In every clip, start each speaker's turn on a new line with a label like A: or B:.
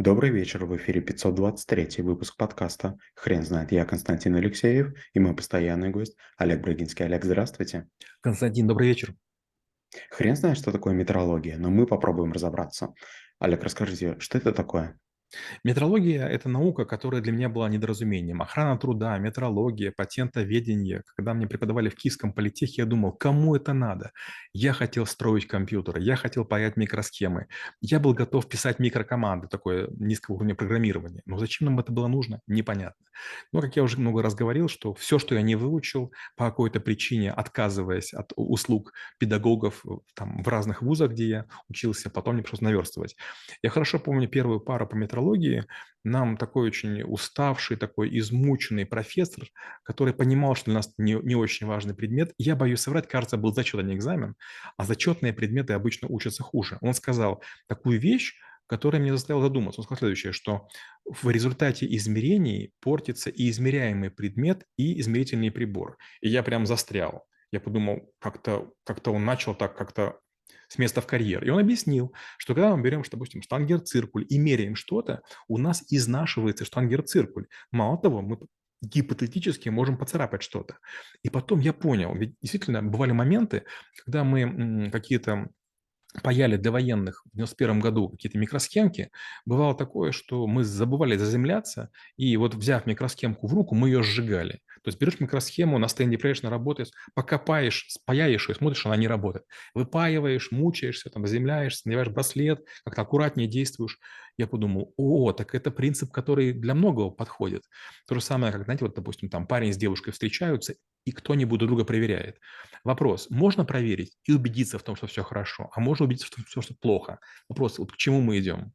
A: Добрый вечер, в эфире 523 выпуск подкаста «Хрен знает». Я Константин Алексеев и мой постоянный гость Олег Брагинский. Олег, здравствуйте.
B: Константин, добрый вечер.
A: Хрен знает, что такое метрология, но мы попробуем разобраться. Олег, расскажите, что это такое?
B: Метрология– это наука, которая для меня была недоразумением. Охрана труда, метрология, патентоведение. Когда мне преподавали в Киевском политехе, я думал, кому это надо? Я хотел строить компьютеры, я хотел паять микросхемы. Я был готов писать микрокоманды, такое низкого уровня программирования. Но зачем нам это было нужно? Непонятно. Но, как я уже много раз говорил, что все, что я не выучил по какой-то причине, отказываясь от услуг педагогов там, в разных вузах, где я учился, потом мне пришлось наверстывать. Я хорошо помню первую пару по метрологии. Нам такой очень уставший, такой измученный профессор, который понимал, что для нас не, не очень важный предмет. Я боюсь соврать, кажется, был зачет, а не экзамен. А зачетные предметы обычно учатся хуже. Он сказал такую вещь, которая меня заставила задуматься. Он сказал следующее, что в результате измерений портится и измеряемый предмет, и измерительный прибор. И я прям застрял. Я подумал, как-то как он начал так как-то с места в карьер. И он объяснил, что когда мы берем, что, допустим, штангер-циркуль и меряем что-то, у нас изнашивается штангер-циркуль. Мало того, мы гипотетически можем поцарапать что-то. И потом я понял, ведь действительно бывали моменты, когда мы какие-то паяли для военных в 91 году какие-то микросхемки, бывало такое, что мы забывали заземляться, и вот взяв микросхемку в руку, мы ее сжигали. То есть берешь микросхему, на стенде проверяешь, она работает, пока паешь, паяешь ее, смотришь, она не работает. Выпаиваешь, мучаешься, там, заземляешься, надеваешь браслет, как-то аккуратнее действуешь. Я подумал, о, так это принцип, который для многого подходит. То же самое, как, знаете, вот, допустим, там парень с девушкой встречаются, и кто-нибудь друг друга проверяет. Вопрос, можно проверить и убедиться в том, что все хорошо, а можно убедиться, что все что плохо? Вопрос, вот к чему мы идем?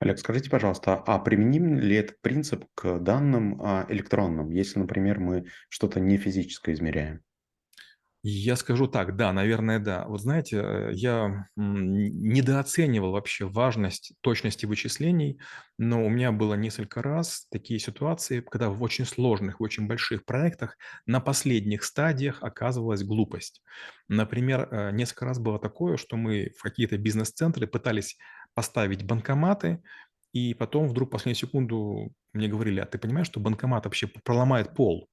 A: Олег, скажите, пожалуйста, а применим ли этот принцип к данным а, электронным, если, например, мы что-то не физическое измеряем?
B: Я скажу так, да, наверное, да. Вот знаете, э, я недооценивал вообще важность точности вычислений, но у меня было несколько раз такие ситуации, когда в очень сложных, в очень больших проектах на последних стадиях оказывалась глупость. Например, э, несколько раз было такое, что мы в какие-то бизнес-центры пытались поставить банкоматы, и потом вдруг в последнюю секунду мне говорили, а ты понимаешь, что банкомат вообще проломает пол?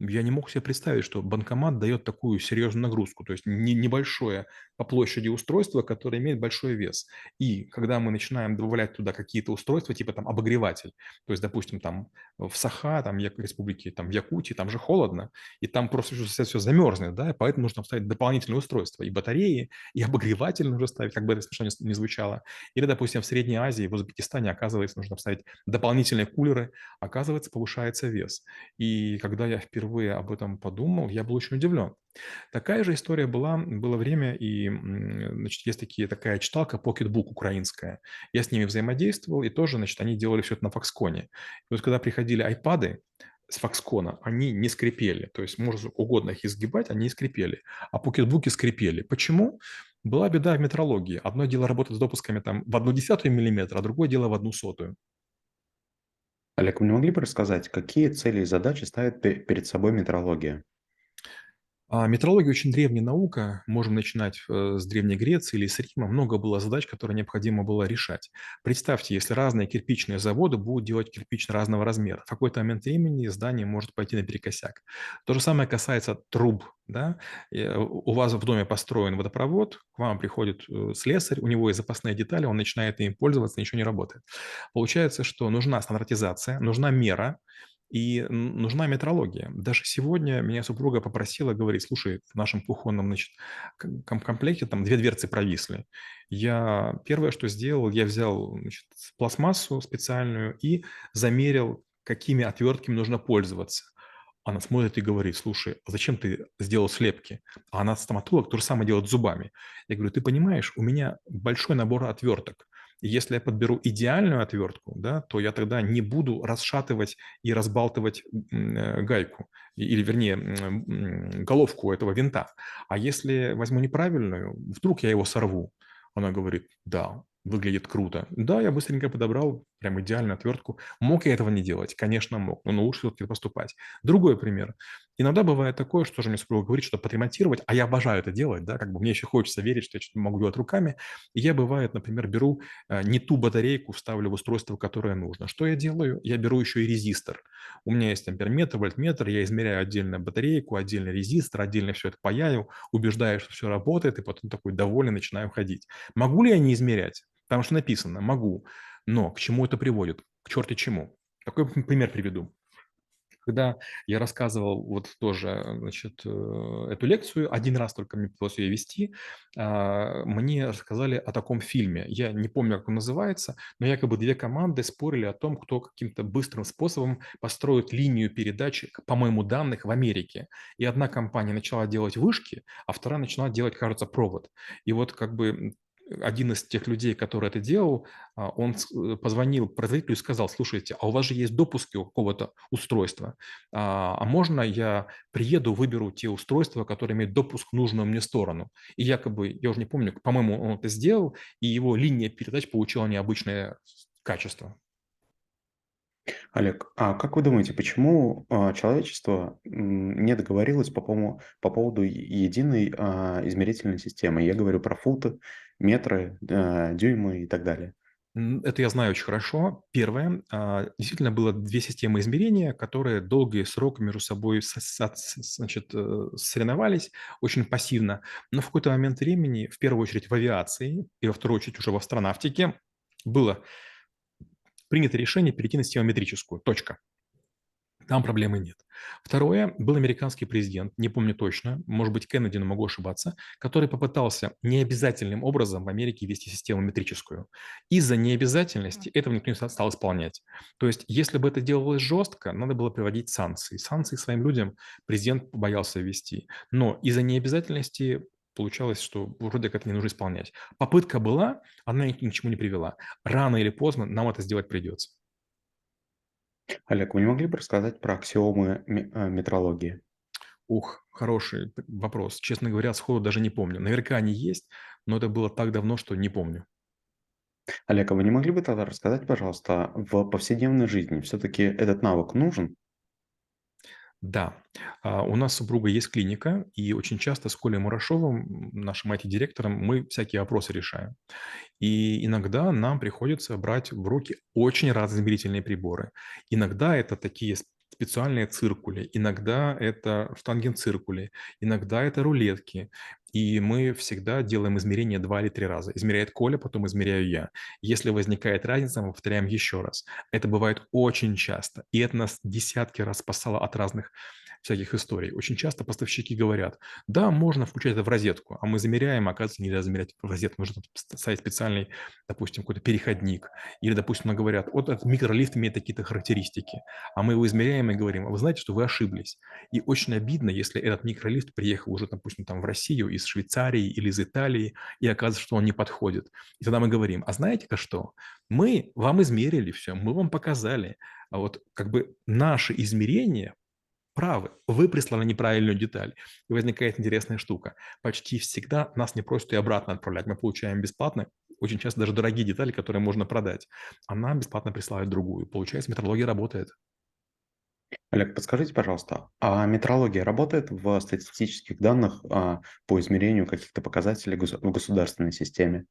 B: Я не мог себе представить, что банкомат дает такую серьезную нагрузку, то есть не, небольшое по площади устройство, которое имеет большой вес. И когда мы начинаем добавлять туда какие-то устройства, типа там обогреватель, то есть, допустим, там в Саха, там в республике, там в Якутии, там же холодно, и там просто все, все замерзнет, да, и поэтому нужно вставить дополнительные устройства, и батареи, и обогреватель нужно ставить, как бы это смешно не, звучало. Или, допустим, в Средней Азии, в Узбекистане, оказывается, нужно вставить дополнительные кулеры, оказывается, повышается вес. И когда я впервые впервые об этом подумал, я был очень удивлен. Такая же история была, было время, и значит, есть такие, такая читалка Pocketbook украинская. Я с ними взаимодействовал, и тоже, значит, они делали все это на Foxconn. И вот когда приходили айпады, с Foxconn, они не скрипели. То есть можно угодно их изгибать, они не скрипели. А покетбуки скрипели. Почему? Была беда в метрологии. Одно дело работать с допусками там, в одну десятую миллиметра, а другое дело в одну сотую.
A: Олег, вы не могли бы рассказать, какие цели и задачи ставит перед собой метрология?
B: А метрология очень древняя наука. Можем начинать э, с Древней Греции или с Рима. Много было задач, которые необходимо было решать. Представьте, если разные кирпичные заводы будут делать кирпич разного размера. В какой-то момент времени здание может пойти наперекосяк. То же самое касается труб. Да? Э, у вас в доме построен водопровод, к вам приходит э, слесарь, у него есть запасные детали, он начинает им пользоваться, ничего не работает. Получается, что нужна стандартизация, нужна мера, и нужна метрология. Даже сегодня меня супруга попросила, говорить, слушай, в нашем кухонном значит, комплекте там две дверцы провисли. Я первое, что сделал, я взял значит, пластмассу специальную и замерил, какими отвертками нужно пользоваться. Она смотрит и говорит, слушай, а зачем ты сделал слепки? А она стоматолог, то же самое делает зубами. Я говорю, ты понимаешь, у меня большой набор отверток. Если я подберу идеальную отвертку, да, то я тогда не буду расшатывать и разбалтывать э, гайку, или, вернее, головку этого винта. А если возьму неправильную, вдруг я его сорву. Она говорит, да, выглядит круто. Да, я быстренько подобрал прям идеальную отвертку. Мог я этого не делать? Конечно, мог, но лучше все-таки поступать. Другой пример. Иногда бывает такое, что же мне супруга говорит, что подремонтировать, а я обожаю это делать, да, как бы мне еще хочется верить, что я что-то могу делать руками. И я, бывает, например, беру э, не ту батарейку, вставлю в устройство, которое нужно. Что я делаю? Я беру еще и резистор. У меня есть амперметр, вольтметр, я измеряю отдельно батарейку, отдельно резистор, отдельно все это паяю, убеждаю, что все работает, и потом такой довольный начинаю ходить. Могу ли я не измерять? Потому что написано «могу». Но к чему это приводит? К черти чему? Такой пример приведу. Когда я рассказывал вот тоже, значит, э, эту лекцию, один раз только мне пришлось ее вести, а, мне рассказали о таком фильме. Я не помню, как он называется, но якобы две команды спорили о том, кто каким-то быстрым способом построит линию передачи, по-моему, данных в Америке. И одна компания начала делать вышки, а вторая начала делать, кажется, провод. И вот как бы один из тех людей, который это делал, а, он э, позвонил производителю и сказал, слушайте, а у вас же есть допуски у какого-то устройства, а, а можно я приеду, выберу те устройства, которые имеют допуск в нужную мне сторону? И якобы, я уже не помню, по-моему, он это сделал, и его линия передач получила необычное качество.
A: Олег, а как вы думаете, почему а, человечество не договорилось по, поводу, по поводу единой а, измерительной системы? Я говорю про футы, метры, а, дюймы и так далее.
B: Это я знаю очень хорошо. Первое, действительно было две системы измерения, которые долгий срок между собой значит, э, соревновались очень пассивно. Но в какой-то момент времени, в первую очередь в авиации и во вторую очередь уже в астронавтике, было принято решение перейти на систему метрическую. Точка. Там проблемы нет. Второе, был американский президент, не помню точно, может быть, Кеннеди, но могу ошибаться, который попытался необязательным образом в Америке ввести систему метрическую. Из-за необязательности этого никто не стал исполнять. То есть, если бы это делалось жестко, надо было приводить санкции. Санкции своим людям президент боялся ввести. Но из-за необязательности получалось, что вроде как не нужно исполнять. Попытка была, она ни к чему не привела. Рано или поздно нам это сделать придется.
A: Олег, вы не могли бы рассказать про аксиомы э, метрологии?
B: Ух, хороший вопрос. Честно говоря, сходу даже не помню. Наверняка они есть, но это было так давно, что не помню.
A: Олег, а вы не могли бы тогда рассказать, пожалуйста, в повседневной жизни все-таки этот навык нужен?
B: Да, а, у нас с супругой есть клиника, и очень часто с Колей Мурашовым, нашим IT-директором, мы всякие вопросы решаем. И иногда нам приходится брать в руки очень разные измерительные приборы. Иногда это такие специальные циркули, иногда это штангенциркули, иногда это рулетки. И мы всегда делаем измерения два или три раза. Измеряет Коля, потом измеряю я. Если возникает разница, мы повторяем еще раз. Это бывает очень часто. И это нас десятки раз спасало от разных всяких историй. Очень часто поставщики говорят, да, можно включать это в розетку, а мы замеряем, а оказывается, нельзя замерять в розетку, нужно ставить специальный, допустим, какой-то переходник. Или, допустим, нам говорят, вот этот микролифт имеет такие-то характеристики, а мы его измеряем и говорим, а вы знаете, что вы ошиблись. И очень обидно, если этот микролифт приехал уже, допустим, там в Россию из Швейцарии или из Италии, и оказывается, что он не подходит. И тогда мы говорим, а знаете-ка что? Мы вам измерили все, мы вам показали. А вот как бы наши измерения правы, вы прислали неправильную деталь. И возникает интересная штука. Почти всегда нас не просят и обратно отправлять. Мы получаем бесплатно, очень часто даже дорогие детали, которые можно продать. А нам бесплатно присылают другую. Получается, метрология работает.
A: Олег, подскажите, пожалуйста, а метрология работает в статистических данных а, по измерению каких-то показателей в государственной системе?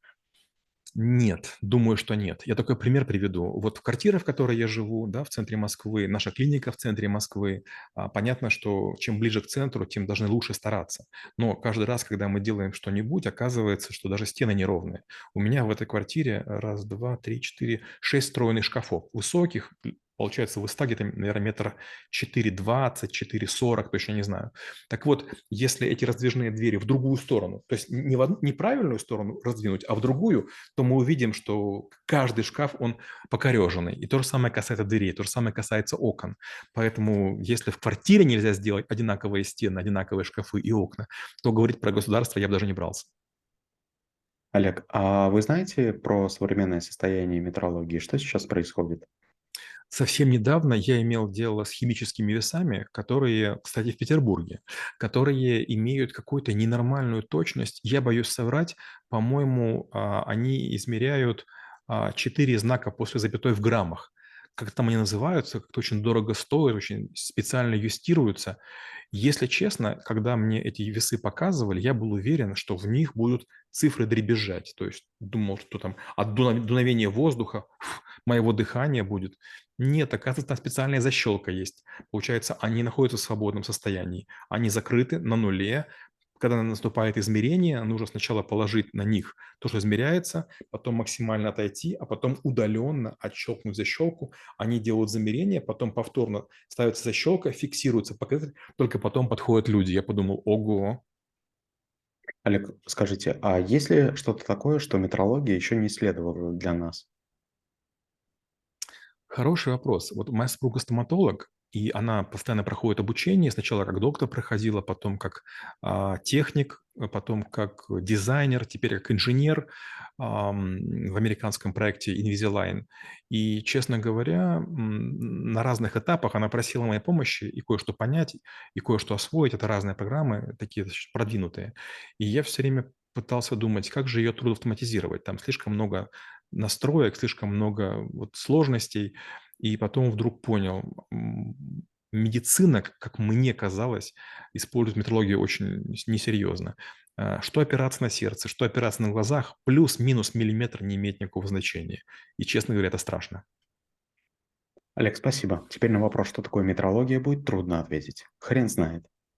B: Нет, думаю, что нет. Я такой пример приведу. Вот в квартире, в которой я живу, да, в центре Москвы, наша клиника в центре Москвы, а, понятно, что чем ближе к центру, тем должны лучше стараться. Но каждый раз, когда мы делаем что-нибудь, оказывается, что даже стены неровные. У меня в этой квартире раз, два, три, четыре, шесть встроенных шкафов. Высоких, Получается, высота где-то, наверное, метр 4,20, 4,40, точно не знаю. Так вот, если эти раздвижные двери в другую сторону, то есть не в одну, неправильную сторону раздвинуть, а в другую, то мы увидим, что каждый шкаф, он покореженный. И то же самое касается дверей, то же самое касается окон. Поэтому если в квартире нельзя сделать одинаковые стены, одинаковые шкафы и окна, то говорить про государство я бы даже не брался.
A: Олег, а вы знаете про современное состояние метрологии? Что сейчас происходит?
B: Совсем недавно я имел дело с химическими весами, которые, кстати, в Петербурге, которые имеют какую-то ненормальную точность. Я боюсь соврать, по-моему, а, они измеряют 4 а, знака после запятой в граммах. Как там они называются, как-то очень дорого стоят, очень специально юстируются. Если честно, когда мне эти весы показывали, я был уверен, что в них будут цифры дребезжать. То есть думал, что там от дуновения воздуха моего дыхания будет. Нет, оказывается, там специальная защелка есть. Получается, они находятся в свободном состоянии. Они закрыты на нуле, когда наступает измерение, нужно сначала положить на них то, что измеряется, потом максимально отойти, а потом удаленно отщелкнуть защелку. Они делают замерение, потом повторно ставится защелка, фиксируется показатель, только потом подходят люди. Я подумал, ого,
A: Олег, скажите, а есть ли что-то такое, что метрология еще не исследовала для нас?
B: Хороший вопрос. Вот моя супруга стоматолог, и она постоянно проходит обучение. Сначала как доктор проходила, потом как а, техник, а потом как дизайнер, теперь как инженер ам, в американском проекте Invisalign. И, честно говоря, на разных этапах она просила моей помощи и кое-что понять, и кое-что освоить. Это разные программы, такие продвинутые. И я все время пытался думать, как же ее труд автоматизировать. Там слишком много настроек, слишком много вот сложностей. И потом вдруг понял, медицина, как мне казалось, использует метрологию очень несерьезно. А, что операция на сердце, что операция на глазах, плюс-минус миллиметр не имеет никакого значения. И, честно говоря, это страшно.
A: Олег, спасибо. Теперь на вопрос, что такое метрология, будет трудно ответить. Хрен знает.